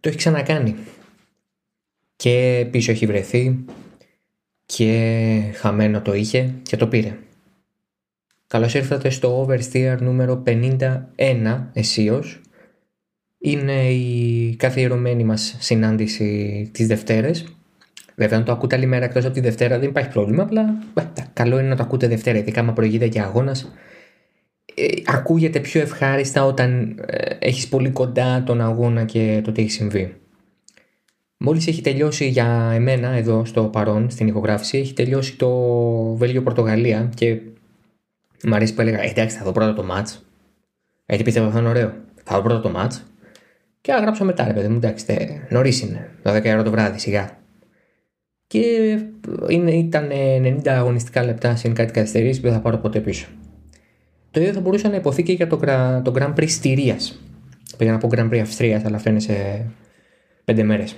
Το έχει ξανακάνει. Και πίσω έχει βρεθεί και χαμένο το είχε και το πήρε. Καλώς ήρθατε στο Oversteer νούμερο 51 εσείως. Είναι η καθιερωμένη μας συνάντηση τις Δευτέρες. Βέβαια, αν το ακούτε άλλη μέρα εκτός από τη Δευτέρα δεν υπάρχει πρόβλημα. Απλά καλό είναι να το ακούτε Δευτέρα, ειδικά άμα προηγείται και αγώνας. Ε, ακούγεται πιο ευχάριστα όταν ε, έχεις πολύ κοντά τον αγώνα και το τι έχει συμβεί. Μόλις έχει τελειώσει για εμένα εδώ στο παρόν στην ηχογράφηση έχει τελειώσει το Βέλγιο-Πορτογαλία και μου αρέσει που έλεγα «Ε, εντάξει θα δω πρώτα το μάτς γιατί πίστευα θα είναι ωραίο θα δω πρώτα το μάτς και γράψω μετά ρε παιδί μου εντάξει νωρίς είναι 12 ώρα το βράδυ σιγά και είναι, ήταν 90 αγωνιστικά λεπτά συν κάτι καθυστερήσει που δεν θα πάρω ποτέ πίσω. Το ίδιο θα μπορούσε να υποθεί και για το, το Grand Prix Στηρίας. Πήγα να πω Grand Prix Αυστρίας, αλλά αυτό είναι σε 5 μέρες.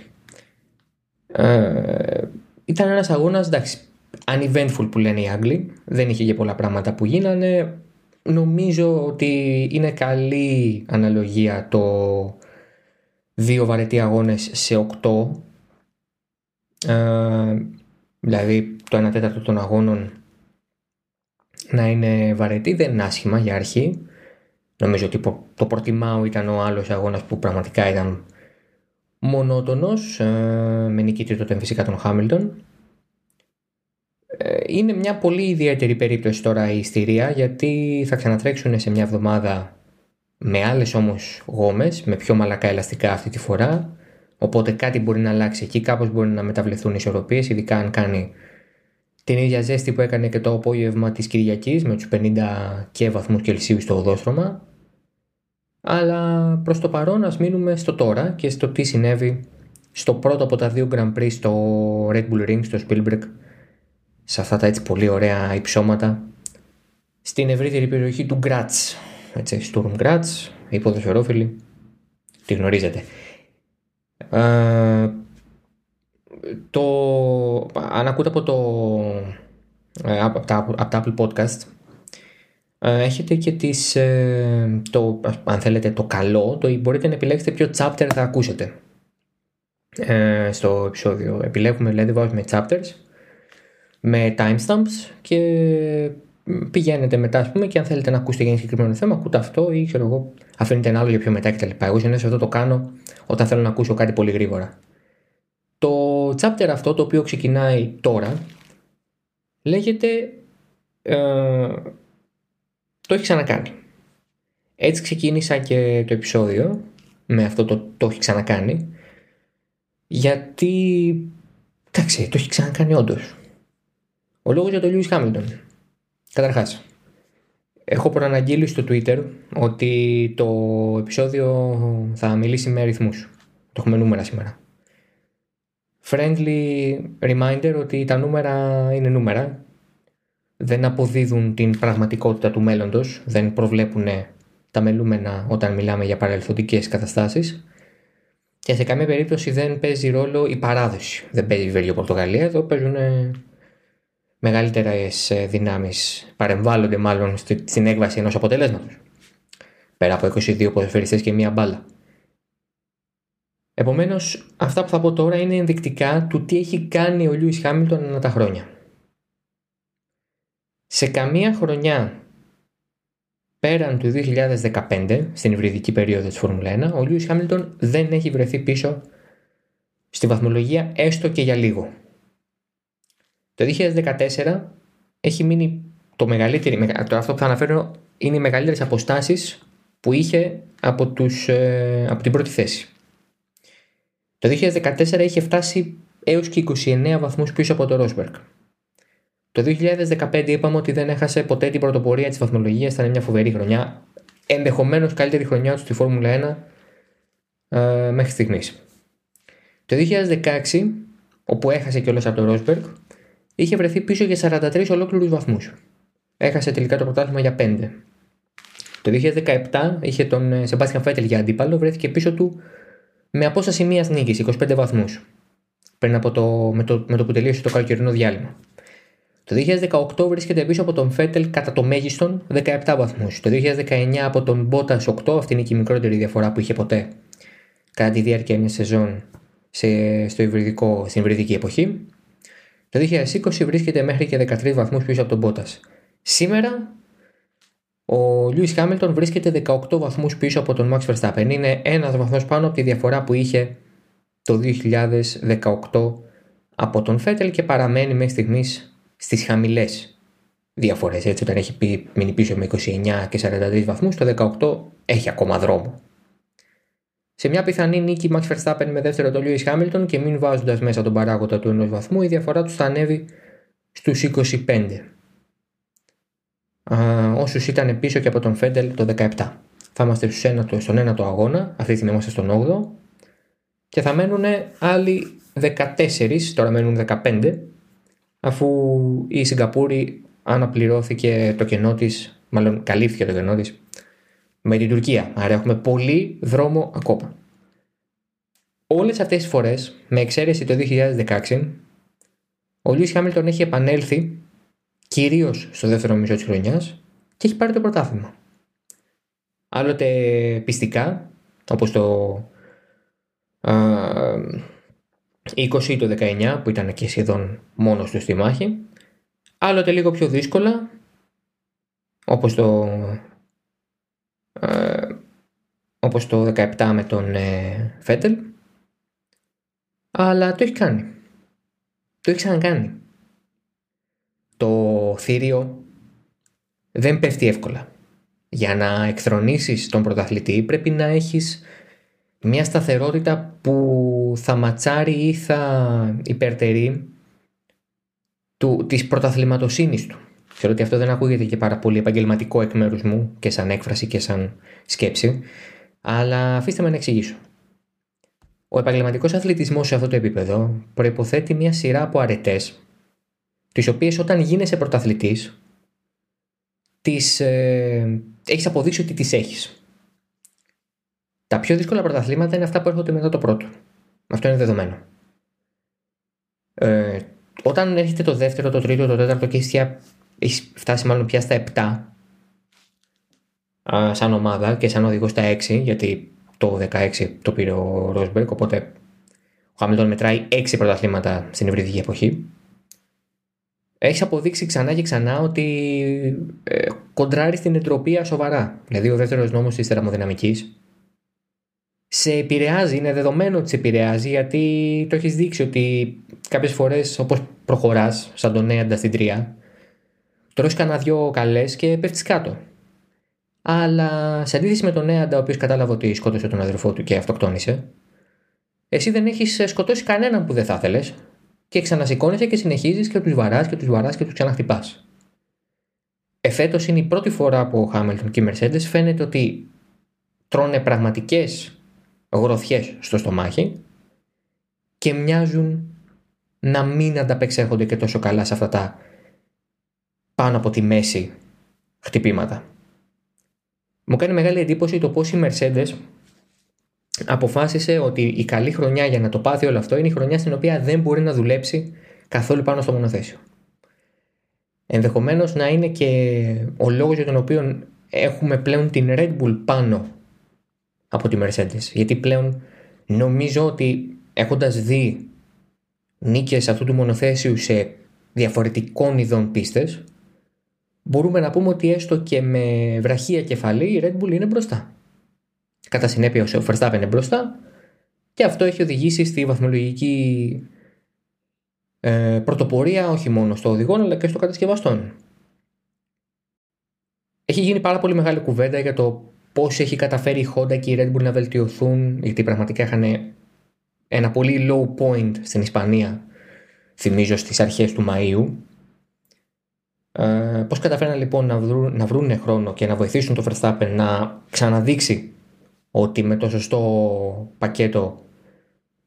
Ε, ήταν ένας αγώνας, εντάξει, uneventful που λένε οι Άγγλοι. Δεν είχε και πολλά πράγματα που γίνανε. Νομίζω ότι είναι καλή αναλογία το δύο βαρετοί αγώνες σε οκτώ. Ε, δηλαδή το 1 τέταρτο των αγώνων να είναι βαρετή δεν είναι άσχημα για αρχή. Νομίζω ότι το προτιμάω ήταν ο άλλος αγώνας που πραγματικά ήταν μονότονος, ε, με νικητή τότε φυσικά τον Χάμιλτον. Ε, είναι μια πολύ ιδιαίτερη περίπτωση τώρα η Ιστηρία γιατί θα ξανατρέξουν σε μια εβδομάδα με άλλες όμως γόμες, με πιο μαλακά ελαστικά αυτή τη φορά. Οπότε κάτι μπορεί να αλλάξει εκεί, κάπως μπορεί να μεταβληθούν οι ισορροπίες, ειδικά αν κάνει την ίδια ζέστη που έκανε και το απόγευμα της Κυριακής με τους 50 και βαθμούς Κελσίου στο οδόστρωμα. Αλλά προς το παρόν ας μείνουμε στο τώρα και στο τι συνέβη στο πρώτο από τα δύο Grand Prix στο Red Bull Ring, στο Spielberg, σε αυτά τα έτσι πολύ ωραία υψώματα, στην ευρύτερη περιοχή του Graz, έτσι, Sturm Graz, οι ποδοσφαιρόφιλοι, τη γνωρίζετε. Ε, το, αν ακούτε από, το, ε, από, τα, από τα Apple Podcast, ε, έχετε και τις, ε, το, αν θέλετε το καλό, το μπορείτε να επιλέξετε ποιο chapter θα ακούσετε ε, στο επεισόδιο. Επιλέγουμε δηλαδή βάζουμε chapters με timestamps και πηγαίνετε μετά ας πούμε και αν θέλετε να ακούσετε για ένα συγκεκριμένο θέμα ακούτε αυτό ή ξέρω εγώ αφήνετε ένα άλλο για πιο μετά κτλ. Εγώ συνήθως αυτό το κάνω όταν θέλω να ακούσω κάτι πολύ γρήγορα. Το chapter αυτό το οποίο ξεκινάει τώρα λέγεται ε, το έχει ξανακάνει. Έτσι ξεκίνησα και το επεισόδιο με αυτό το το έχει ξανακάνει γιατί εντάξει το έχει ξανακάνει όντως. Ο λόγος για τον Λιούις Χάμιλτον. Καταρχάς, έχω προαναγγείλει στο Twitter ότι το επεισόδιο θα μιλήσει με αριθμούς. Το έχουμε νούμερα σήμερα. Friendly reminder ότι τα νούμερα είναι νούμερα δεν αποδίδουν την πραγματικότητα του μέλλοντος, δεν προβλέπουν τα μελούμενα όταν μιλάμε για παρελθοντικές καταστάσεις και σε καμία περίπτωση δεν παίζει ρόλο η παράδοση. Δεν παίζει η Βέλγιο Πορτογαλία, εδώ παίζουν μεγαλύτερες δυνάμεις, παρεμβάλλονται μάλλον στην έκβαση ενός αποτελέσματος. Πέρα από 22 ποδοσφαιριστές και μία μπάλα. Επομένως, αυτά που θα πω τώρα είναι ενδεικτικά του τι έχει κάνει ο Λιούι Χάμιλτον ανά τα χρόνια. Σε καμία χρονιά πέραν του 2015, στην υβριδική περίοδο της Φόρμουλα 1, ο Λιούις Χάμιλτον δεν έχει βρεθεί πίσω στη βαθμολογία έστω και για λίγο. Το 2014 έχει μείνει το μεγαλύτερο, το αυτό που θα αναφέρω είναι οι μεγαλύτερες αποστάσεις που είχε από, τους, ε, από την πρώτη θέση. Το 2014 είχε φτάσει έως και 29 βαθμούς πίσω από το Ρόσμπεργκ. Το 2015 είπαμε ότι δεν έχασε ποτέ την πρωτοπορία της βαθμολογίας, ήταν μια φοβερή χρονιά. Ενδεχομένως καλύτερη χρονιά του στη Φόρμουλα 1 ε, μέχρι στιγμής. Το 2016, όπου έχασε κιόλας από τον Ρόσμπεργκ, είχε βρεθεί πίσω για 43 ολόκληρους βαθμούς. Έχασε τελικά το πρωτάθλημα για 5. Το 2017 είχε τον Σεμπάστιαν Φέτελ για αντίπαλο, βρέθηκε πίσω του με απόσταση μίας νίκης, 25 βαθμούς. Πριν από το, με, το, με το που τελείωσε το καλοκαιρινό διάλειμμα. Το 2018 βρίσκεται πίσω από τον Φέτελ κατά το μέγιστον 17 βαθμούς. Το 2019 από τον Bottas 8, αυτή είναι και η μικρότερη διαφορά που είχε ποτέ κατά τη διάρκεια μιας σεζόν σε, στο υβριδικό, στην υβριδική εποχή. Το 2020 βρίσκεται μέχρι και 13 βαθμούς πίσω από τον Μπότας. Σήμερα ο Λιούις Χάμιλτον βρίσκεται 18 βαθμούς πίσω από τον Max Verstappen. Είναι ένας βαθμός πάνω από τη διαφορά που είχε το 2018 από τον Φέτελ και παραμένει μέχρι στιγμής στις χαμηλές διαφορές. Έτσι όταν έχει πει, μείνει πίσω με 29 και 43 βαθμούς, το 18 έχει ακόμα δρόμο. Σε μια πιθανή νίκη Max Verstappen με δεύτερο το Lewis Hamilton και μην βάζοντας μέσα τον παράγοντα του ενός βαθμού, η διαφορά του θα ανέβει στους 25. Όσους ήταν πίσω και από τον Φέντελ το 17. Θα είμαστε στον ένατο αγώνα, αυτή τη στιγμή είμαστε στον 8ο και θα μένουν άλλοι 14, τώρα μένουν 15, αφού η Σιγκαπούρη αναπληρώθηκε το κενό της, μάλλον καλύφθηκε το κενό της με την Τουρκία. Άρα έχουμε πολύ δρόμο ακόμα. Όλες αυτές τις φορές, με εξαίρεση το 2016, ο Λιούις Χάμιλτον έχει επανέλθει κυρίως στο δεύτερο μισό της χρονιάς και έχει πάρει το πρωτάθλημα. Άλλοτε πιστικά, όπως το 20 ή το 19 που ήταν και σχεδόν μόνος του στη μάχη, άλλοτε λίγο πιο δύσκολα, όπως το ε, όπως το 17 με τον ε, Φέτελ αλλά το έχει κάνει το έχει ξανακάνει το θήριο δεν πέφτει εύκολα για να εκθρονήσεις τον πρωταθλητή πρέπει να έχεις μια σταθερότητα που θα ματσάρει ή θα υπερτερεί του, της πρωταθληματοσύνης του Ξέρω ότι αυτό δεν ακούγεται και πάρα πολύ επαγγελματικό εκ μέρους μου και σαν έκφραση και σαν σκέψη, αλλά αφήστε με να εξηγήσω. Ο επαγγελματικός αθλητισμός σε αυτό το επίπεδο προποθέτει μια σειρά από αρετές, τις οποίες όταν γίνεσαι πρωταθλητής, τις, ε, έχεις αποδείξει ότι τις έχεις. Τα πιο δύσκολα πρωταθλήματα είναι αυτά που έρχονται μετά το πρώτο. Αυτό είναι δεδομένο. Ε, όταν έρχεται το δεύτερο, το τρίτο, το τέταρτο και έχεις έχεις φτάσει μάλλον πια στα 7 σαν ομάδα και σαν οδηγός στα 6 γιατί το 16 το πήρε ο Ρόσμπερκ οπότε ο Χάμιλτον μετράει 6 πρωταθλήματα στην υβριδική εποχή έχεις αποδείξει ξανά και ξανά ότι ε, κοντράρεις στην εντροπία σοβαρά. Δηλαδή, ο δεύτερος νόμος της θερμοδυναμικής σε επηρεάζει, είναι δεδομένο ότι σε επηρεάζει γιατί το έχεις δείξει ότι κάποιες φορές όπως προχωράς, σαν τον Νέαντα στην τρία, τρως κανένα δυο καλές και πέφτεις κάτω. Αλλά σε αντίθεση με τον Νέαντα, ο οποίος κατάλαβε ότι σκότωσε τον αδερφό του και αυτοκτόνησε, εσύ δεν έχεις σκοτώσει κανέναν που δεν θα ήθελες και ξανασηκώνεσαι και συνεχίζεις και τους βαράς και τους βαράς και τους ξαναχτυπάς. Εφέτος είναι η πρώτη φορά που ο Χάμιλτον και οι Mercedes φαίνεται ότι τρώνε πραγματικές γροθιές στο στομάχι και μοιάζουν να μην ανταπεξέρχονται και τόσο καλά σε αυτά τα πάνω από τη μέση χτυπήματα. Μου κάνει μεγάλη εντύπωση το πώς η Mercedes αποφάσισε ότι η καλή χρονιά για να το πάθει όλο αυτό είναι η χρονιά στην οποία δεν μπορεί να δουλέψει καθόλου πάνω στο μονοθέσιο. Ενδεχομένως να είναι και ο λόγος για τον οποίο έχουμε πλέον την Red Bull πάνω από τη Mercedes. Γιατί πλέον νομίζω ότι έχοντας δει νίκες αυτού του μονοθέσιου σε διαφορετικών ειδών πίστες μπορούμε να πούμε ότι έστω και με βραχία κεφαλή η Red Bull είναι μπροστά. Κατά συνέπεια ο Verstappen είναι μπροστά και αυτό έχει οδηγήσει στη βαθμολογική ε, πρωτοπορία όχι μόνο στο οδηγό αλλά και στο κατασκευαστών. Έχει γίνει πάρα πολύ μεγάλη κουβέντα για το πώς έχει καταφέρει η Honda και η Red Bull να βελτιωθούν γιατί πραγματικά είχαν ένα πολύ low point στην Ισπανία θυμίζω στις αρχές του Μαΐου ε, πώς καταφέραν λοιπόν να, βρουν, να βρούνε χρόνο και να βοηθήσουν το Verstappen να ξαναδείξει ότι με το σωστό πακέτο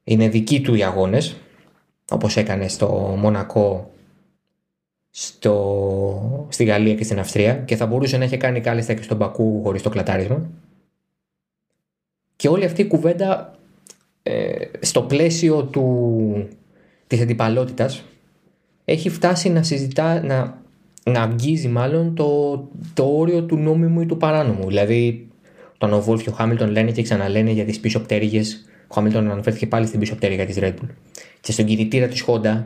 είναι δική του οι αγώνες όπως έκανε στο Μονακό στο, στη Γαλλία και στην Αυστρία και θα μπορούσε να έχει κάνει κάλλιστα και στον Πακού χωρίς το κλατάρισμα και όλη αυτή η κουβέντα ε, στο πλαίσιο του, της αντιπαλότητας έχει φτάσει να συζητά, να να αγγίζει μάλλον το, το όριο του νόμιμου ή του παράνομου. Δηλαδή, όταν ο Βόλφ και ο Χάμιλτον λένε και ξαναλένε για τις πίσω πτέρυγες Ο Χάμιλτον αναφέρθηκε πάλι στην πίσω πτέρυγα της Red Bull. Και στον κινητήρα της Honda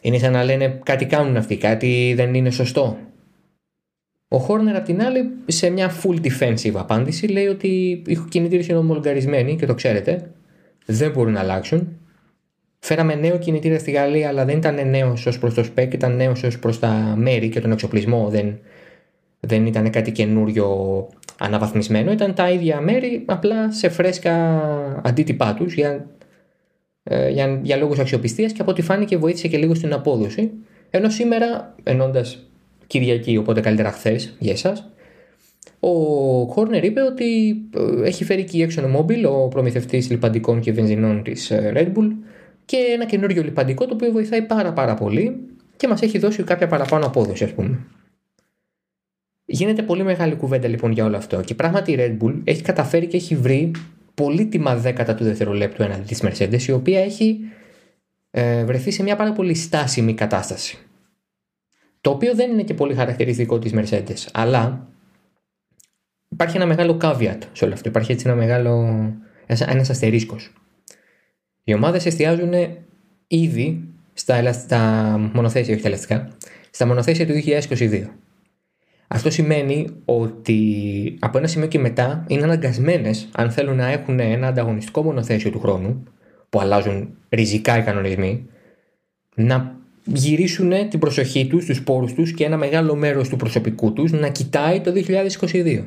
είναι σαν να λένε κάτι κάνουν αυτοί, κάτι δεν είναι σωστό. Ο Χόρνερ απ' την άλλη σε μια full defensive απάντηση λέει ότι οι κινητήρες είναι ομολογαρισμένοι και το ξέρετε. Δεν μπορούν να αλλάξουν. Φέραμε νέο κινητήρα στη Γαλλία, αλλά δεν ήταν νέος ως προς το spec, ήταν νέος ως προς τα μέρη και τον εξοπλισμό. Δεν, δεν ήταν κάτι καινούριο αναβαθμισμένο. Ήταν τα ίδια μέρη, απλά σε φρέσκα αντίτυπά τους για, ε, για, για λόγους αξιοπιστίας και από ό,τι φάνηκε βοήθησε και λίγο στην απόδοση. Ενώ σήμερα, ενώντας Κυριακή, οπότε καλύτερα χθες για εσάς. Ο Χόρνερ είπε ότι ε, έχει φέρει και η ExxonMobil, ο προμηθευτής λιπαντικών και βενζινών της ε, Red Bull, και ένα καινούριο λιπαντικό το οποίο βοηθάει πάρα πάρα πολύ και μας έχει δώσει κάποια παραπάνω απόδοση, ας πούμε. Γίνεται πολύ μεγάλη κουβέντα λοιπόν για όλο αυτό και πράγματι η Red Bull έχει καταφέρει και έχει βρει πολύτιμα δέκατα του δευτερολέπτου έναντι της Mercedes, η οποία έχει ε, βρεθεί σε μια πάρα πολύ στάσιμη κατάσταση. Το οποίο δεν είναι και πολύ χαρακτηριστικό της Mercedes. Αλλά υπάρχει ένα μεγάλο caveat σε όλο αυτό. Υπάρχει έτσι ένα μεγάλο. ένας αστερίσκος. Οι ομάδες εστιάζουν ήδη στα, στα μονοθέσια, όχι τα ελαστικά, στα μονοθέσια του 2022. Αυτό σημαίνει ότι από ένα σημείο και μετά είναι αναγκασμένες, αν θέλουν να έχουν ένα ανταγωνιστικό μονοθέσιο του χρόνου, που αλλάζουν ριζικά οι κανονισμοί, να γυρίσουν την προσοχή τους, τους πόρους τους και ένα μεγάλο μέρος του προσωπικού τους να κοιτάει το 2022.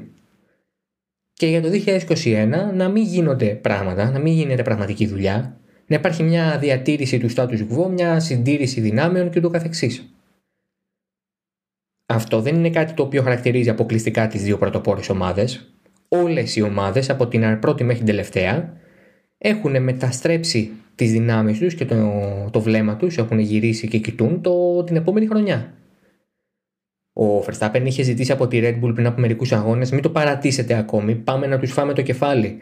Και για το 2021 να μην γίνονται πράγματα, να μην γίνεται πραγματική δουλειά, να υπάρχει μια διατήρηση του status quo, μια συντήρηση δυνάμεων και το καθεξής. Αυτό δεν είναι κάτι το οποίο χαρακτηρίζει αποκλειστικά τις δύο πρωτοπόρες ομάδες. Όλες οι ομάδες από την πρώτη μέχρι την τελευταία έχουν μεταστρέψει τις δυνάμεις τους και το, το βλέμμα τους, έχουν γυρίσει και κοιτούν το, την επόμενη χρονιά. Ο Verstappen είχε ζητήσει από τη Red Bull πριν από μερικούς αγώνες: Μην το παρατήσετε ακόμη, πάμε να τους φάμε το κεφάλι.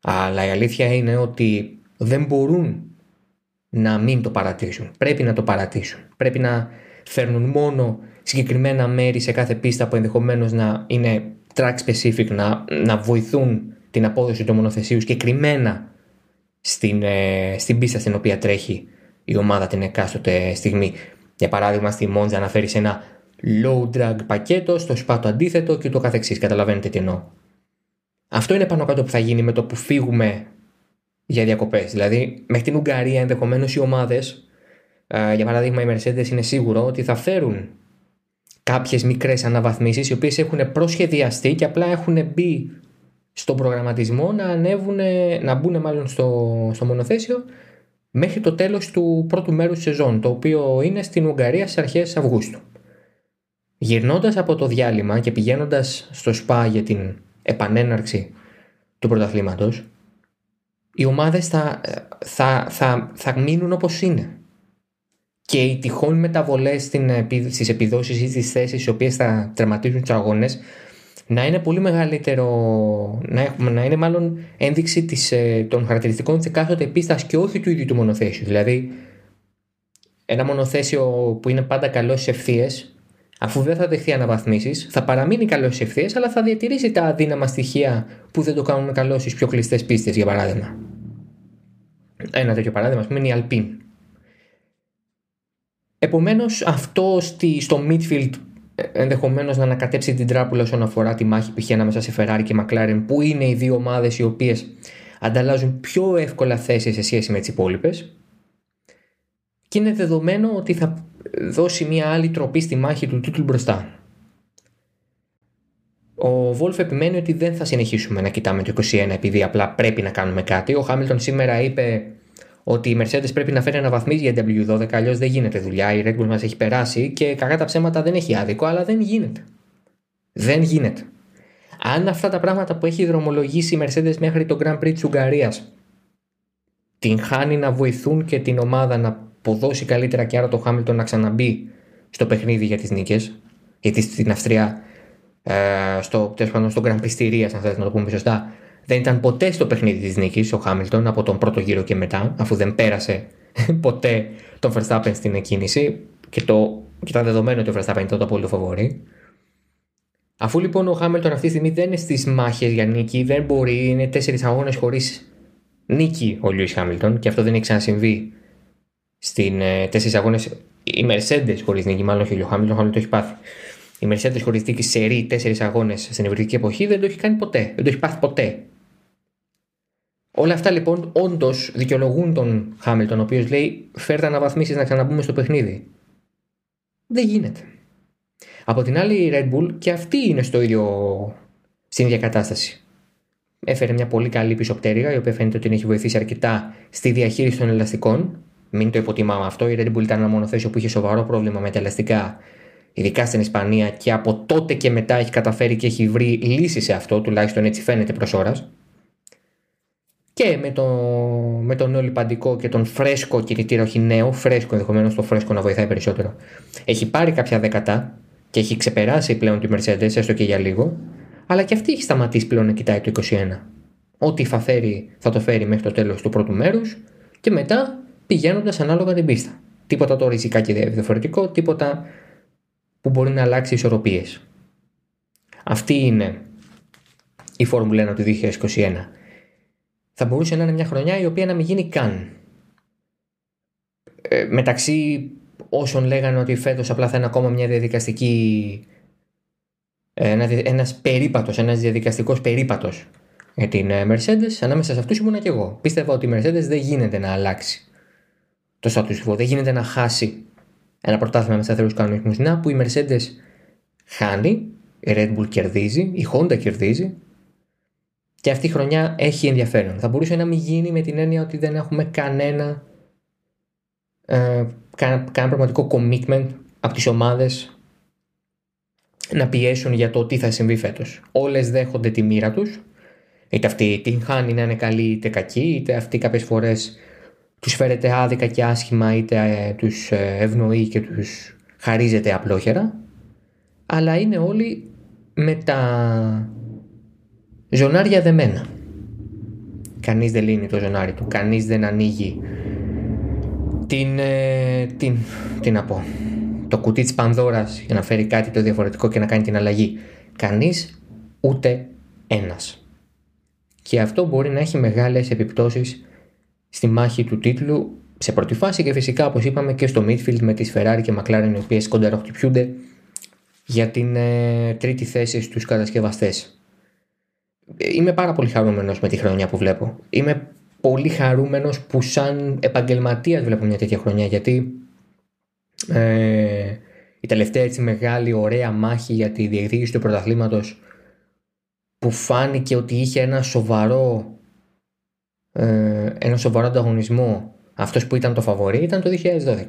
Αλλά η αλήθεια είναι ότι δεν μπορούν να μην το παρατήσουν. Πρέπει να το παρατήσουν. Πρέπει να φέρνουν μόνο συγκεκριμένα μέρη σε κάθε πίστα που ενδεχομένως να είναι track specific, να, να βοηθούν την απόδοση του μονοθεσίου συγκεκριμένα στην, ε, στην πίστα στην οποία τρέχει η ομάδα την εκάστοτε στιγμή. Για παράδειγμα, στη Μόντζα αναφέρει σε ένα low drag πακέτο, στο σπάτο αντίθετο και το καθεξής. Καταλαβαίνετε τι εννοώ. Αυτό είναι πάνω κάτω που θα γίνει με το που φύγουμε για διακοπές. Δηλαδή, μέχρι την Ουγγαρία ενδεχομένως οι ομάδες, ε, για παράδειγμα, οι Mercedes είναι σίγουρο ότι θα φέρουν κάποιες μικρές αναβαθμίσεις οι οποίες έχουν προσχεδιαστεί και απλά έχουν μπει στον προγραμματισμό να ανέβουν, να μπουν μάλλον στο, στο μονοθέσιο μέχρι το τέλος του πρώτου μέρους σεζόν, το οποίο είναι στην Ουγγαρία στις αρχές Αυγούστου. Γυρνώντας από το διάλειμμα και πηγαίνοντας στο ΣΠΑ για την επανέναρξη του πρωταθλήματος, οι ομάδες θα, θα, θα, θα μείνουν όπως είναι. Και οι τυχόν μεταβολές στις επιδόσεις ή στις θέσεις οι οποίες θα τερματίζουν τους αγώνες να είναι πολύ μεγαλύτερο, να, να είναι μάλλον ένδειξη της, ε, των χαρακτηριστικών της εκάστοτε πίστας και όχι του ίδιου του μονοθέσιου. Δηλαδή, ένα μονοθέσιο που είναι πάντα καλό στις ευθείες, αφού δεν θα δεχθεί αναβαθμίσεις, θα παραμείνει καλό στις ευθείες, αλλά θα διατηρήσει τα αδύναμα στοιχεία που δεν το κάνουν καλό στις πιο κλειστές πίστες, για παράδειγμα. Ένα τέτοιο παράδειγμα, ας πούμε, είναι η Alpine. Επομένως, αυτό στο midfield ενδεχομένως να ανακατέψει την τράπουλα όσον αφορά τη μάχη π.χ. ανάμεσα σε Ferrari και McLaren, που είναι οι δύο ομάδες οι οποίες ανταλλάζουν πιο εύκολα θέσεις σε σχέση με τις υπόλοιπες. Και είναι δεδομένο ότι θα δώσει μια άλλη τροπή στη μάχη του τίτλου μπροστά. Ο Βόλφ επιμένει ότι δεν θα συνεχίσουμε να κοιτάμε το 21 επειδή απλά πρέπει να κάνουμε κάτι. Ο Χάμιλτον σήμερα είπε ότι η Mercedes πρέπει να φέρει βαθμίδι για W12, αλλιώς δεν γίνεται δουλειά. Η Red Bull μας έχει περάσει και κακά τα ψέματα δεν έχει άδικο, αλλά δεν γίνεται. Δεν γίνεται. Αν αυτά τα πράγματα που έχει δρομολογήσει η Mercedes μέχρι το Grand Prix της Ουγγαρίας την χάνει να βοηθούν και την ομάδα να αποδώσει καλύτερα και άρα το Hamilton να ξαναμπεί στο παιχνίδι για τις νίκες, γιατί στην Αυστρία, ε, στο, στο Grand Prix αν θέλετε να το πούμε σωστά, δεν ήταν ποτέ στο παιχνίδι της νίκης ο Χάμιλτον από τον πρώτο γύρο και μετά, αφού δεν πέρασε ποτέ τον Verstappen στην εκκίνηση και, το, και ήταν δεδομένο ότι ο Verstappen ήταν το απόλυτο φοβόρη. Αφού λοιπόν ο Χάμιλτον αυτή τη στιγμή δεν είναι στις μάχες για νίκη, δεν μπορεί, είναι τέσσερις αγώνες χωρίς νίκη ο Λιούι Χάμιλτον και αυτό δεν έχει ξανασυμβεί στην ε, τέσσερις αγώνες. Οι Mercedes χωρίς νίκη, μάλλον όχι ο Χάμιλτον, ο Χάμιλτον το έχει πάθει. Η Mercedes χωρίς νίκη σε ρί τέσσερις αγώνες στην ευρυτική εποχή δεν το έχει κάνει ποτέ. Δεν το έχει πάθει ποτέ. Όλα αυτά λοιπόν όντως δικαιολογούν τον Χάμιλτον, ο οποίος λέει: Φέρτε αναβαθμίσεις να ξαναμπούμε στο παιχνίδι. Δεν γίνεται. Από την άλλη, η Red Bull και αυτή είναι στο ίδιο, στην ίδια κατάσταση. Έφερε μια πολύ καλή πίσω πτέρυγα, η οποία φαίνεται ότι την έχει βοηθήσει αρκετά στη διαχείριση των ελαστικών. Μην το υποτιμάμε αυτό. Η Red Bull ήταν ένα μονοθέσιο που είχε σοβαρό πρόβλημα με τα ελαστικά, ειδικά στην Ισπανία, και από τότε και μετά έχει καταφέρει και έχει βρει λύση σε αυτό, τουλάχιστον έτσι φαίνεται προς ώρας. Και με, το, με τον νέο λιπαντικό και τον φρέσκο κινητήρα, όχι νέο, φρέσκο ενδεχομένως το φρέσκο να βοηθάει περισσότερο. Έχει πάρει κάποια δέκατα και έχει ξεπεράσει πλέον τη Mercedes, έστω και για λίγο, αλλά και αυτή έχει σταματήσει πλέον να κοιτάει το 21. Ό,τι θα, φέρει, θα το φέρει μέχρι το τέλος του πρώτου μέρους και μετά πηγαίνοντας ανάλογα την πίστα. Τίποτα το ριζικά και διαφορετικό, τίποτα που μπορεί να αλλάξει ισορροπίες. Αυτή είναι η Φόρμουλα 1 του 2021. Θα μπορούσε να είναι μια χρονιά η οποία να μην γίνει καν. Ε, μεταξύ όσων λέγανε ότι φέτος απλά θα είναι ακόμα μια διαδικαστική ένα, ένας περίπατος, ένας διαδικαστικός περίπατος για την ε, Mercedes, ανάμεσα σε αυτούς ήμουνα και εγώ. Πίστευα ότι η Mercedes δεν γίνεται να αλλάξει το status quo, δεν γίνεται να χάσει ένα πρωτάθλημα με σταθερούς κανονισμούς. Να που η Mercedes χάνει, η Red Bull κερδίζει, η Honda κερδίζει και αυτή η χρονιά έχει ενδιαφέρον. Θα μπορούσε να μην γίνει με την έννοια ότι δεν έχουμε κανένα ε, κανένα πραγματικό commitment από τις ομάδες να πιέσουν για το τι θα συμβεί φέτος. Όλες δέχονται τη μοίρα τους, είτε αυτή την χάνει να είναι καλή είτε κακή, είτε αυτή κάποιες φορές τους φέρεται άδικα και άσχημα, είτε ε, τους ε, ευνοεί και τους χαρίζεται απλόχερα, αλλά είναι όλοι με τα ζωνάρια δεμένα. Κανείς δεν λύνει το ζωνάρι του, κανείς δεν ανοίγει την, ε, την, τι να πω, το κουτί της Πανδώρας για να φέρει κάτι το διαφορετικό και να κάνει την αλλαγή. Κανείς ούτε ένας. Και αυτό μπορεί να έχει μεγάλες επιπτώσεις στη μάχη του τίτλου σε πρώτη φάση και φυσικά όπως είπαμε και στο midfield με τις Ferrari και McLaren οι οποίες κοντεροχτυπιούνται για την ε, τρίτη θέση στους κατασκευαστές. Είμαι πάρα πολύ χαρούμενος με τη χρονιά που βλέπω. Είμαι πολύ χαρούμενος που σαν επαγγελματίας βλέπω μια τέτοια χρονιά γιατί ε, η τελευταία έτσι μεγάλη ωραία μάχη για τη διεκδίκηση του πρωταθλήματος που φάνηκε ότι είχε ένα σοβαρό ε, ένα σοβαρό ανταγωνισμό αυτός που ήταν το φαβορή ήταν το 2012.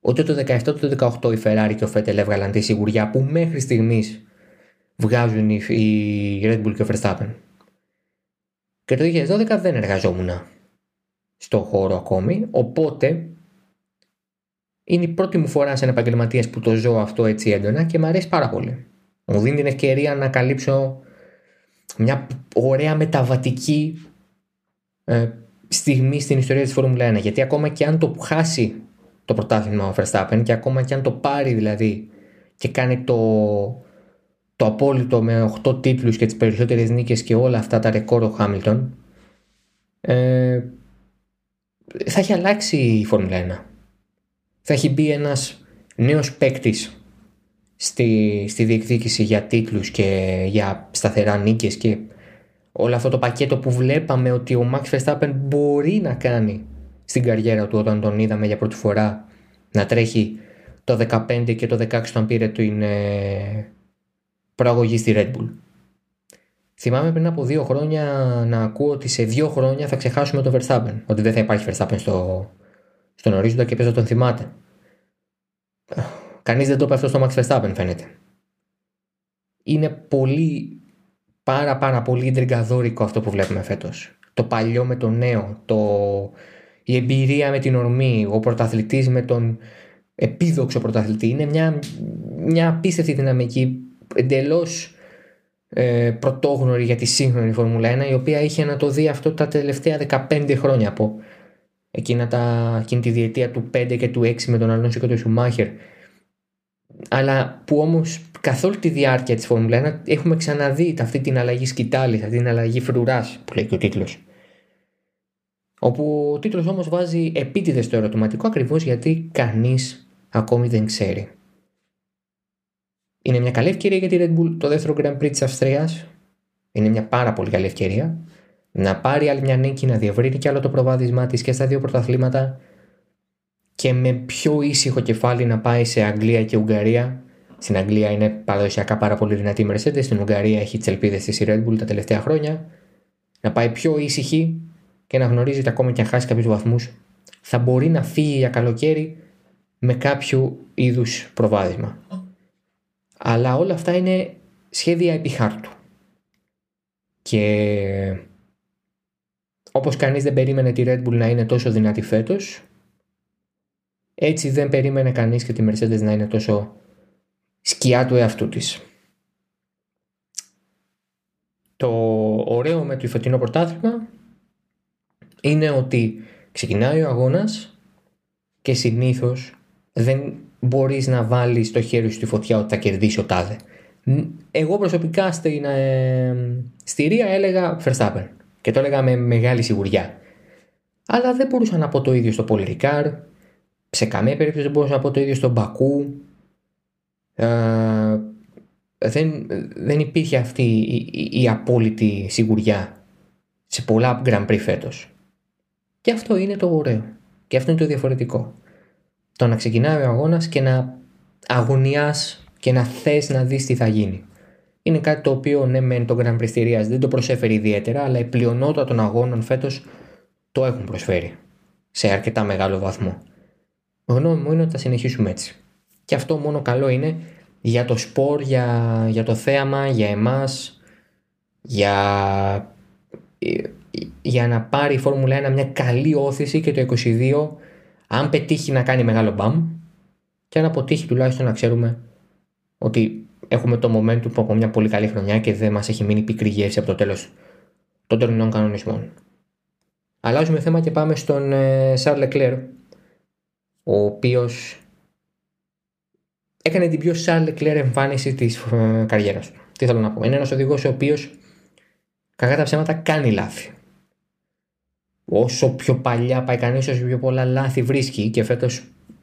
Ούτε το 17 ούτε το 18 η Ferrari και ο Vettel έβγαλαν τη σιγουριά που μέχρι στιγμής βγάζουν οι Red Bull και ο Verstappen. Και το 2012 δεν εργαζόμουν στο χώρο ακόμη, οπότε είναι η πρώτη μου φορά σαν επαγγελματίας που το ζω αυτό έτσι έντονα και μου αρέσει πάρα πολύ. Μου δίνει την ευκαιρία να καλύψω μια ωραία μεταβατική ε, στιγμή στην ιστορία της Φόρμουλα 1 γιατί ακόμα και αν το χάσει το πρωτάθλημα ο Verstappen και ακόμα και αν το πάρει δηλαδή και κάνει το, το απόλυτο με 8 τίτλους και τις περισσότερες νίκες και όλα αυτά τα ρεκόρ ο Χάμιλτον ε, θα έχει αλλάξει η Φόρμουλα 1 θα έχει μπει ένας νέος παίκτης στη, στη διεκδίκηση για τίτλους και για σταθερά νίκες και όλο αυτό το πακέτο που βλέπαμε ότι ο Max Verstappen μπορεί να κάνει στην καριέρα του όταν τον είδαμε για πρώτη φορά να τρέχει το 15 και το 16 όταν πήρε την ε, προαγωγή στη Red Bull. Θυμάμαι πριν από δύο χρόνια να ακούω ότι σε δύο χρόνια θα ξεχάσουμε τον Verstappen. Ότι δεν θα υπάρχει Verstappen στο, στον ορίζοντα και πες τον θυμάται. Κανείς δεν το είπε αυτό στο Max Verstappen φαίνεται. Είναι πολύ, πάρα πάρα πολύ τριγκαδόρικο αυτό που βλέπουμε φέτος. Το παλιό με το νέο, το... η εμπειρία με την ορμή, ο πρωταθλητής με τον επίδοξο πρωταθλητή. Είναι μια, μια απίστευτη δυναμική, εντελώς ε, πρωτόγνωρη για τη σύγχρονη Φόρμουλα 1, η οποία είχε να το δει αυτό τα τελευταία 15 χρόνια από εκείνα τα, εκείνη τη διετία του 5 και του 6 με τον Αλόνσο και τον Σουμάχερ. Αλλά που όμως καθ' όλη τη διάρκεια της Φόρμουλα 1 έχουμε ξαναδεί αυτή την αλλαγή σκητάλης, αυτή την αλλαγή φρουράς που λέει και ο τίτλος. Όπου ο τίτλος όμως βάζει επίτηδες το ερωτηματικό ακριβώς γιατί κανείς ακόμη δεν ξέρει. Είναι μια καλή ευκαιρία για τη Red Bull το δεύτερο Grand Prix της Αυστρίας. Είναι μια πάρα πολύ καλή ευκαιρία να πάρει άλλη μια νίκη, να διευρύνει κι άλλο το προβάδισμά της και στα δύο πρωταθλήματα και με πιο ήσυχο κεφάλι να πάει σε Αγγλία και Ουγγαρία. Στην Αγγλία είναι παραδοσιακά πάρα πολύ δυνατή η Mercedes, στην Ουγγαρία έχει τις ελπίδες της Red Bull τα τελευταία χρόνια. Να πάει πιο ήσυχη και να γνωρίζει ότι ακόμα και αν χάσει κάποιους βαθμούς, θα μπορεί να φύγει για καλοκαίρι με κάποιο είδους προβάδισμα. Αλλά όλα αυτά είναι σχέδια επί χάρτου. Και όπως κανείς δεν περίμενε τη Red Bull να είναι τόσο δυνατή φέτος, έτσι δεν περίμενε κανείς και τη Mercedes να είναι τόσο σκιά του εαυτού της. Το ωραίο με το φετινό πρωτάθλημα είναι ότι ξεκινάει ο αγώνας και συνήθως δεν μπορείς να βάλεις το χέρι σου στη φωτιά ότι θα κερδίσει ο τάδε. Εγώ προσωπικά στην, ε, στη Ρία έλεγα Verstappen και το έλεγα με μεγάλη σιγουριά. Αλλά δεν μπορούσα να πω το ίδιο στο Paul Ricard, σε καμία περίπτωση δεν μπορούσα να πω το ίδιο στον Μπακού. Ε, δεν, δεν υπήρχε αυτή η, η, απόλυτη σιγουριά σε πολλά Grand Prix φέτος. Και αυτό είναι το ωραίο. Και αυτό είναι το διαφορετικό. Το να ξεκινάει ο αγώνας και να αγωνιάς και να θες να δεις τι θα γίνει. Είναι κάτι το οποίο ναι μεν το Grand Prix δεν το προσέφερε ιδιαίτερα αλλά η πλειονότητα των αγώνων φέτος το έχουν προσφέρει σε αρκετά μεγάλο βαθμό. Γνώμη μου είναι ότι θα συνεχίσουμε έτσι. Και αυτό μόνο καλό είναι για το σπορ, για, για το θέαμα, για εμάς, για, για να πάρει η Φόρμουλα 1 μια καλή όθηση και το 22 αν πετύχει να κάνει μεγάλο μπαμ και αν αποτύχει τουλάχιστον να ξέρουμε ότι έχουμε το momentum από μια πολύ καλή χρονιά και δεν μας έχει μείνει πικρή γεύση από το τέλος των τωρινών κανονισμών. Αλλάζουμε θέμα και πάμε στον Σαρ Leclerc ο οποίος έκανε την πιο Charles Leclerc εμφάνιση της ε, καριέρας του. Τι θέλω να πω. Είναι ένας οδηγός ο οποίος κακά τα ψέματα κάνει λάθη. Όσο πιο παλιά πάει κανείς, όσο πιο πολλά λάθη βρίσκει και φέτος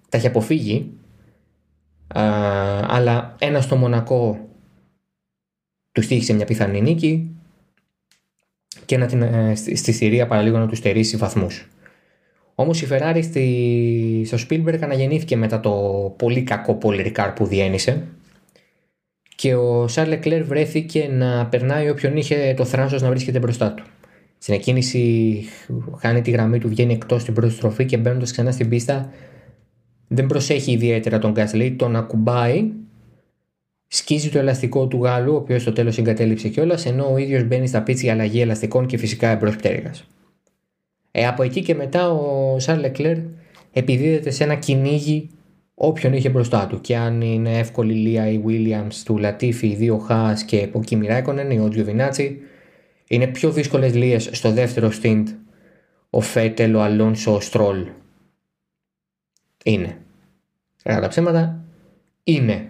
τα έχει αποφύγει. Α, αλλά ένας στο Μονακό του στήχησε μια πιθανή νίκη και να την, ε, στη Συρία παραλίγο να του στερήσει βαθμούς. Όμως η Ferrari στη... στο Spielberg αναγεννήθηκε μετά το πολύ κακό Paul που διένυσε και ο Σαρ Λεκλέρ βρέθηκε να περνάει όποιον είχε το θράσος να βρίσκεται μπροστά του. Στην εκκίνηση χάνει τη γραμμή του, βγαίνει εκτός στην πρώτη στροφή και μπαίνοντας ξανά στην πίστα δεν προσέχει ιδιαίτερα τον Gasly, τον ακουμπάει, σκίζει το ελαστικό του Γάλλου, ο οποίος στο τέλος εγκατέλειψε κιόλας, ενώ ο ίδιος μπαίνει στα πίτσια αλλαγή ελαστικών και φυσικά εμπρός πτέρυγας. Ε, από εκεί και μετά ο Σαρ Λεκλέρ επιδίδεται σε ένα κυνήγι όποιον είχε μπροστά του. Και αν είναι εύκολη Λία ή Williams του Λατίφη, οι δύο Χά και ο Κίμι Ράικονεν ή ο Τζιοβινάτσι, είναι πιο δύσκολες λίε στο δεύτερο στυντ ο Φέτελ, ο Αλόνσο, ο Στρόλ. Είναι. Κατά τα ψέματα, είναι.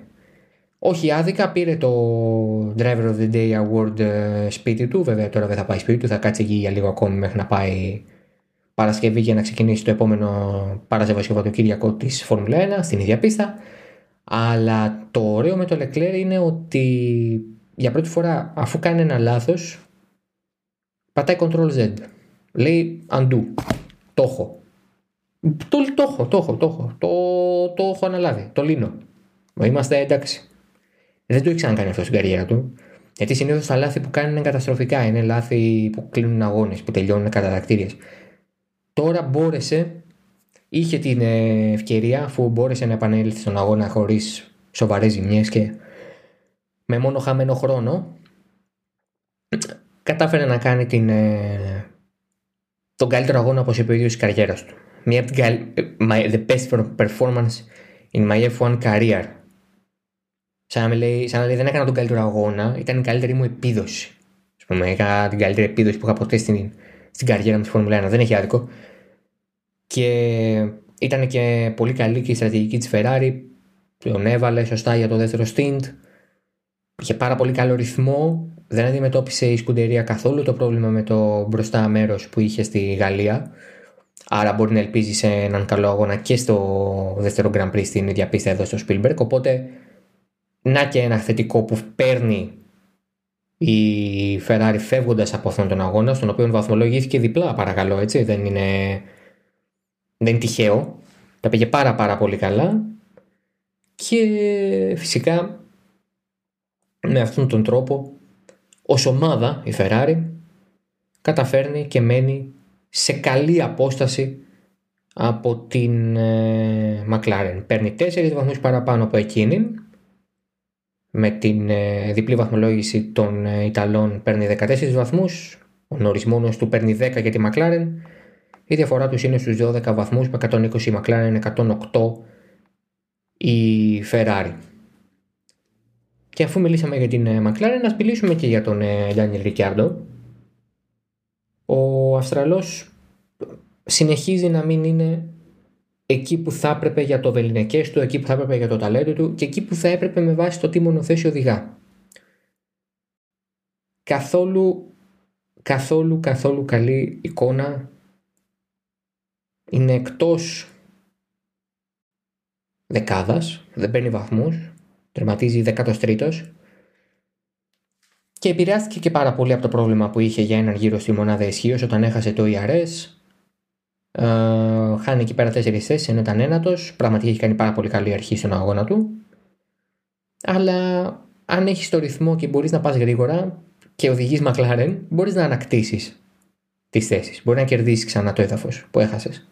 Όχι άδικα, πήρε το Driver of the Day Award ε, σπίτι του. Βέβαια τώρα δεν θα πάει σπίτι του, θα κάτσει εκεί για λίγο ακόμη μέχρι να πάει Παρασκευή για να ξεκινήσει το επόμενο Παρασκευή Κυριακό της Φόρμουλα 1 στην ίδια πίστα. Αλλά το ωραίο με το Leclerc είναι ότι για πρώτη φορά αφού κάνει ένα λάθος, πατάει Ctrl Z. Λέει undo. Το έχω. Το, το έχω, το έχω, το έχω. Το, το έχω αναλάβει. Το λύνω. Είμαστε εντάξει. Δεν το έχει ξανακάνει αυτό στην καριέρα του. Γιατί συνήθως τα λάθη που κάνει είναι καταστροφικά. Είναι λάθη που κλείνουν αγώνες, που τελειώνουν κατατακτήριες. Τώρα μπόρεσε, είχε την ε, ευκαιρία αφού μπόρεσε να επανέλθει στον αγώνα χωρίς σοβαρές ζημιές και με μόνο χαμένο χρόνο κατάφερε να κάνει την, ε, τον καλύτερο αγώνα όπως είπε ο ίδιος της καριέρας του. Μια από την ε, the best performance in my F1 career. Σαν να, λέει, σαν να λέει δεν έκανα τον καλύτερο αγώνα, ήταν η καλύτερη μου επίδοση. Ας πούμε, έκανα την καλύτερη επίδοση που είχα ποτέ στην, στην καριέρα μου στη Φόρμουλα 1. Δεν έχει άδικο. Και ήταν και πολύ καλή και η στρατηγική της Ferrari. Τον έβαλε σωστά για το δεύτερο stint. Είχε πάρα πολύ καλό ρυθμό. Δεν αντιμετώπισε η σκουντερία καθόλου το πρόβλημα με το μπροστά μέρος που είχε στη Γαλλία. Άρα μπορεί να ελπίζει σε έναν καλό αγώνα και στο δεύτερο Grand Prix στην ίδια πίστα εδώ στο Spielberg. Οπότε να και ένα θετικό που παίρνει η Ferrari φεύγοντας από αυτόν τον αγώνα, στον οποίο βαθμολογήθηκε διπλά παρακαλώ, έτσι, δεν είναι, δεν είναι τυχαίο. Τα πήγε πάρα πάρα πολύ καλά και φυσικά με αυτόν τον τρόπο ως ομάδα η Ferrari καταφέρνει και μένει σε καλή απόσταση από την ε, McLaren. Παίρνει τέσσερις βαθμούς παραπάνω από εκείνη με την ε, διπλή βαθμολόγηση των ε, Ιταλών παίρνει 14 βαθμούς, ο Νόρις μόνος του παίρνει 10 για τη McLaren, η διαφορά τους είναι στους 12 βαθμούς με 120 η McLaren, 108 η Ferrari. Και αφού μιλήσαμε για την ε, McLaren, να μιλήσουμε και για τον Γιάννη Ρικιάρντο. Ο Αυστραλός συνεχίζει να μην είναι εκεί που θα έπρεπε για το βεληνικέ του, εκεί που θα έπρεπε για το ταλέντο του και εκεί που θα έπρεπε με βάση το τι μονοθέσιο οδηγά. Καθόλου, καθόλου, καθόλου καλή εικόνα. Είναι εκτός δεκάδας, δεν παίρνει βαθμούς, τερματίζει 13ος και επηρεάστηκε και πάρα πολύ από το πρόβλημα που είχε για έναν γύρο στη μονάδα ισχύως όταν έχασε το ERS ε, χάνει εκεί πέρα τέσσερις θέσεις ενώ ήταν ένατος. Πραγματικά έχει κάνει πάρα πολύ καλή αρχή στον αγώνα του. Αλλά αν έχεις το ρυθμό και μπορείς να πας γρήγορα και οδηγείς McLaren, μπορείς να ανακτήσεις τις θέσεις. Μπορεί να κερδίσεις ξανά το έδαφος που έχασες.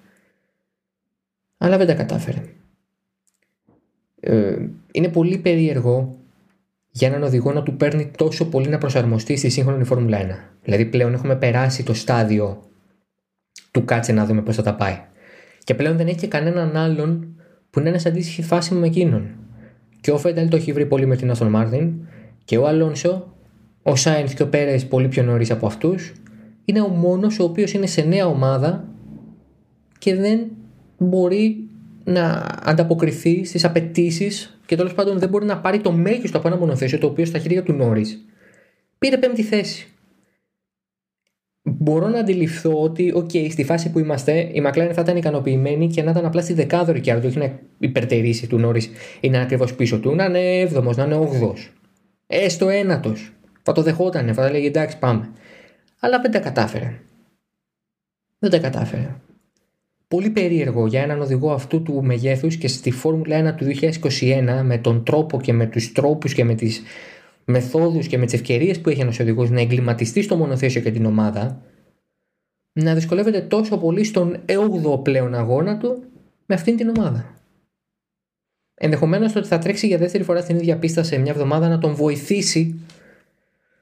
Αλλά δεν τα κατάφερε. Ε, είναι πολύ περίεργο για έναν οδηγό να του παίρνει τόσο πολύ να προσαρμοστεί στη σύγχρονη Φόρμουλα 1. Δηλαδή πλέον έχουμε περάσει το στάδιο του κάτσε να δούμε πώς θα τα πάει. Και πλέον δεν έχει και κανέναν άλλον που είναι σε αντίστοιχη φάση με εκείνον. Και ο Φένταλ το έχει βρει πολύ με την Aston Μάρτιν και ο Αλόνσο, ο Σάινθ και ο Πέρες πολύ πιο νωρίς από αυτούς, είναι ο μόνος ο οποίος είναι σε νέα ομάδα και δεν μπορεί να ανταποκριθεί στις απαιτήσεις και τέλος πάντων δεν μπορεί να πάρει το μέγιστο από ένα μονοθέσιο το οποίο στα χέρια του Νόρις πήρε πέμπτη θέση μπορώ να αντιληφθώ ότι, OK, στη φάση που είμαστε, η McLaren θα ήταν ικανοποιημένη και να ήταν απλά στη δεκάδορη και όχι να υπερτερήσει του Νόρις ή να είναι ακριβώς πίσω του, να είναι έβδομος, να είναι όγδοο. Έστω ένατος. Θα το δεχόταν, θα λέγει εντάξει, πάμε. Αλλά δεν τα κατάφερε. Δεν τα κατάφερε. Πολύ περίεργο για έναν οδηγό αυτού του μεγέθους και στη Φόρμουλα 1 του 2021 με τον τρόπο και με τους τρόπους και με τις μεθόδους και με τις ευκαιρίες που έχει ένας οδηγός να εγκληματιστεί στο μονοθέσιο και την ομάδα να δυσκολεύεται τόσο πολύ στον 8ο πλέον αγώνα του με αυτήν την ομάδα. Ενδεχομένως το ότι θα τρέξει για δεύτερη φορά στην ίδια πίστα σε μια εβδομάδα να τον βοηθήσει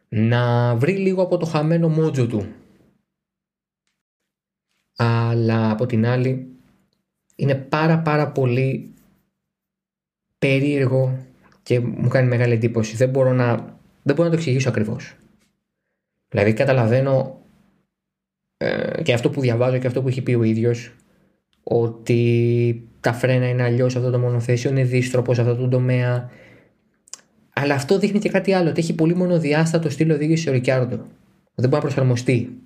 να βρει λίγο από το χαμένο μότζο του. Αλλά από την άλλη είναι πάρα πάρα πολύ περίεργο και μου κάνει μεγάλη εντύπωση. Δεν μπορώ να, δεν μπορώ να το εξηγήσω ακριβώς. Δηλαδή καταλαβαίνω ε, και αυτό που διαβάζω και αυτό που έχει πει ο ίδιος ότι τα φρένα είναι αλλιώς σε αυτό το μονοθέσιο, είναι δίστροπος σε αυτό το τομέα. Αλλά αυτό δείχνει και κάτι άλλο, ότι έχει πολύ μονοδιάστατο στυλ οδήγησης ο Ρικιάρντο. Δεν μπορεί να προσαρμοστεί.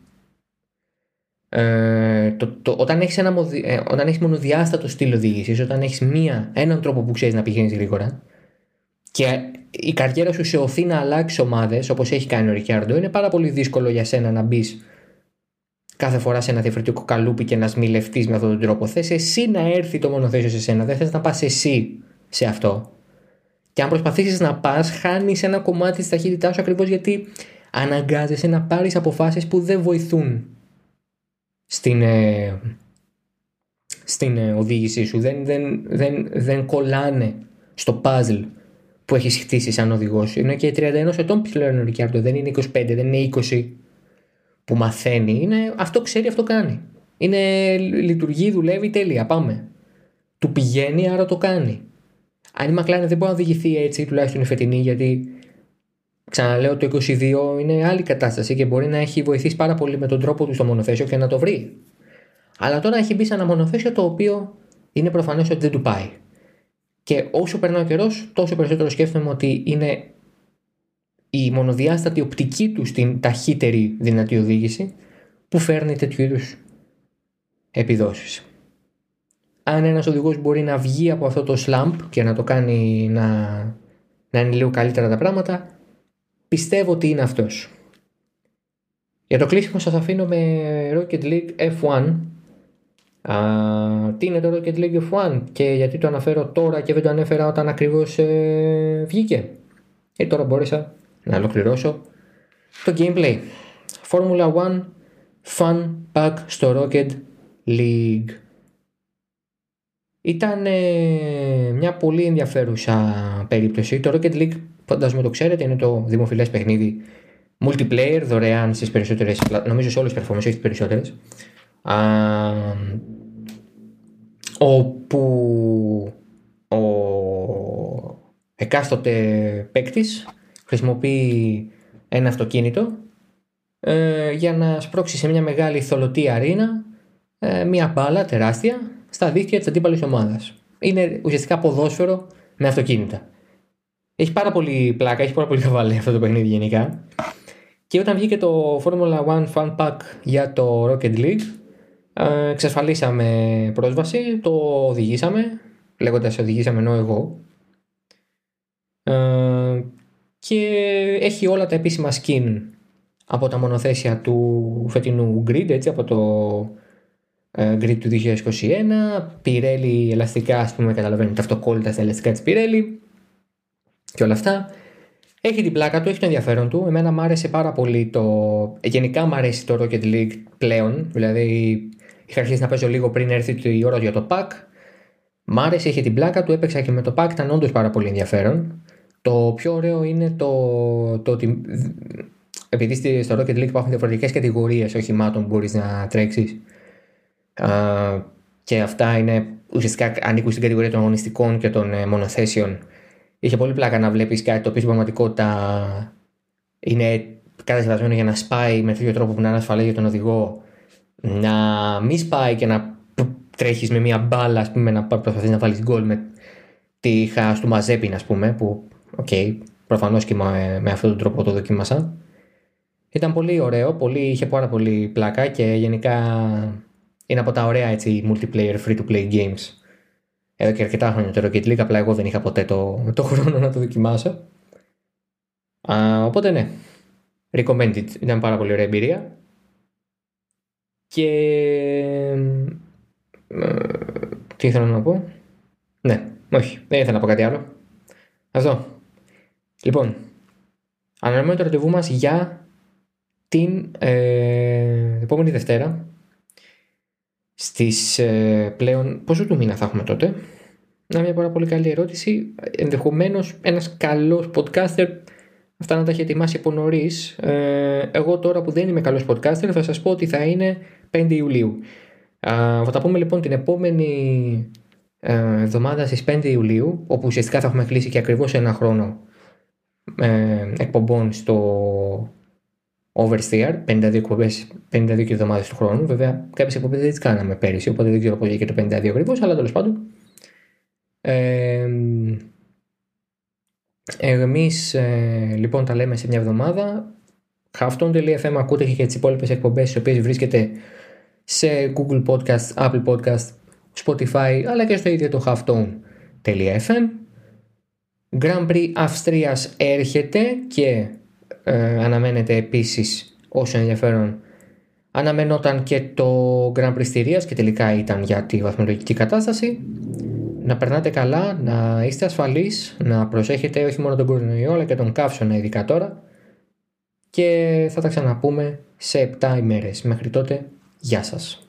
Ε, το, το, όταν έχεις ε, έχεις μονοδιάστατο στυλ οδήγησης, όταν έχεις έναν τρόπο που ξέρεις να πηγαίνεις γρήγορα, και η καριέρα σου σε οθεί να αλλάξει ομάδες όπως έχει κάνει ο Ρικιάρντο, είναι πάρα πολύ δύσκολο για σένα να μπεις κάθε φορά σε ένα διαφορετικό καλούπι και να σμιλευτείς με αυτόν τον τρόπο. Θες εσύ να έρθει το μονοθέσιο σε σένα, δεν θες να πας εσύ σε αυτό. Και αν προσπαθήσεις να πας, χάνεις ένα κομμάτι της ταχύτητάς σου ακριβώς γιατί αναγκάζεσαι να πάρεις αποφάσεις που δεν βοηθούν στην, ε, στην ε, οδήγησή σου. Δεν, δεν, δεν, δεν κολλάνε στο puzzle που έχεις χτίσει σαν οδηγός. Είναι και 31 ετών πλέον ο Ρικιάρντο, δεν είναι 25, δεν είναι 20 που μαθαίνει. Είναι, αυτό ξέρει, αυτό κάνει. Είναι, λειτουργεί, δουλεύει, τέλεια, πάμε. Του πηγαίνει, άρα το κάνει. Αν η McLaren δεν μπορεί να οδηγηθεί έτσι, τουλάχιστον η φετινή, γιατί ξαναλέω το 22 είναι άλλη κατάσταση και μπορεί να έχει βοηθήσει πάρα πολύ με τον τρόπο του στο μονοθέσιο και να το βρει. Αλλά τώρα έχει μπει σε ένα μονοθέσιο το οποίο είναι προφανές ότι δεν του πάει. Και όσο περνάει ο καιρός, τόσο περισσότερο σκέφτομαι ότι είναι η μονοδιάστατη οπτική του στην ταχύτερη δυνατή οδήγηση που φέρνει τέτοιου είδους επιδόσεις. Αν ένας οδηγός μπορεί να βγει από αυτό το slump και να το κάνει να, να είναι λίγο καλύτερα τα πράγματα, πιστεύω ότι είναι αυτός. Για το κλείσιμο σας αφήνω με Rocket League F1. Α, τι είναι το Rocket League F1 και γιατί το αναφέρω τώρα και δεν το ανέφερα όταν ακριβώς ε, βγήκε. Ε, τώρα μπόρεσα να ολοκληρώσω το gameplay. Formula 1 Fun Pack στο Rocket League. Ήταν ε, μια πολύ ενδιαφέρουσα περίπτωση. Το Rocket League, φαντάζομαι το ξέρετε, είναι το δημοφιλές παιχνίδι multiplayer δωρεάν στις περισσότερες, νομίζω σε όλες τις performance, έχει περισσότερες. Α, όπου ο εκάστοτε παίκτης χρησιμοποιεί ένα αυτοκίνητο ε, για να σπρώξει σε μια μεγάλη θολωτή αρίνα ε, μια μπάλα τεράστια στα δίχτυα της αντίπαλης ομάδας. Είναι ουσιαστικά ποδόσφαιρο με αυτοκίνητα. Έχει πάρα πολύ πλάκα, έχει πάρα πολύ χαβαλέ αυτό το παιχνίδι γενικά. Και όταν βγήκε το Formula 1 Fun Pack για το Rocket League, ε, εξασφαλίσαμε πρόσβαση, το οδηγήσαμε, λέγοντας οδηγήσαμε ενώ εγώ. Ε, και έχει όλα τα επίσημα skin από τα μονοθέσια του φετινού grid, έτσι, από το ε, grid του 2021, Pirelli ελαστικά, ας πούμε, καταλαβαίνετε, αυτοκόλλητα στα ελαστικά της Pirelli και όλα αυτά. Έχει την πλάκα του, έχει το ενδιαφέρον του. Εμένα μου άρεσε πάρα πολύ το. Γενικά μου αρέσει το Rocket League πλέον. Δηλαδή, είχα αρχίσει να παίζω λίγο πριν έρθει η ώρα για το pack. Μ' άρεσε, είχε την πλάκα του, έπαιξα και με το pack, ήταν όντως πάρα πολύ ενδιαφέρον. Το πιο ωραίο είναι το, το ότι επειδή στο Rocket League υπάρχουν διαφορετικές κατηγορίες οχημάτων που μπορείς να τρέξεις. Και αυτά είναι ουσιαστικά ανήκουν στην κατηγορία των αγωνιστικών και των ε, μονοθέσεων είχε πολύ πλάκα να βλέπεις κάτι το οποίο στην πραγματικότητα είναι κατασκευασμένο για να σπάει με τέτοιο τρόπο που να είναι ασφαλές για τον οδηγό, να μην σπάει και να τρέχεις με μια μπάλα, ας πούμε, να προσπαθείς να βάλεις γκολ με τη χά του Μαζέπιν, ας πούμε, που, ok, okay, προφανώς και με, με αυτόν τον τρόπο το δοκίμασα. Ήταν πολύ ωραίο, πολύ, είχε πάρα πολύ πλάκα και γενικά είναι από τα ωραία έτσι multiplayer free to play games εδώ και αρκετά χρόνια το Rocket League, απλά εγώ δεν είχα ποτέ το, το χρόνο να το δοκιμάσω. Α, οπότε ναι, recommended, ήταν πάρα πολύ ωραία εμπειρία. Και... Ε, τι ήθελα να πω; Ναι, όχι, δεν ήθελα να πω κάτι άλλο. Αυτό. Λοιπόν, αναμένουμε το ραντεβού μας για την ε, επόμενη Δευτέρα στις ε, πλέον πόσο του μήνα θα έχουμε τότε; Να μια πάρα πολύ καλή ερώτηση ενδεχομένως ένας καλός podcaster αυτά να τα έχει ετοιμάσει από νωρίς. Ε, εγώ τώρα που δεν είμαι καλός podcaster θα σας πω ότι θα είναι 5 Ιουλίου θα τα πούμε λοιπόν την επόμενη ε, εβδομάδα στις 5 Ιουλίου όπου ουσιαστικά θα έχουμε κλείσει και ακριβώς ένα χρόνο ε, εκπομπών στο oversteer, 52 εκπομπές, 52 εβδομάδες του χρόνου. Βέβαια, κάποιες εκπομπές δεν τις κάναμε πέρυσι, οπότε δεν ξέρω πώς βγήκε το 52 ακριβώς, αλλά τέλος πάντων. Ε, Εμείς ε, λοιπόν τα λέμε σε μια εβδομάδα. Halftone.fm ακούτε και τις υπόλοιπες εκπομπές, τις οποίες βρίσκεται σε Google Podcast, Apple Podcast, Spotify, αλλά και στο ίδιο το halftone.fm. Grand Prix Αυστρίας έρχεται και ε, αναμένεται επίσης όσο ενδιαφέρον αναμενόταν και το Grand Prix και τελικά ήταν για τη βαθμολογική κατάσταση να περνάτε καλά, να είστε ασφαλείς, να προσέχετε όχι μόνο τον κορονοϊό αλλά και τον καύσωνα ειδικά τώρα και θα τα ξαναπούμε σε 7 ημέρες. Μέχρι τότε, γεια σας.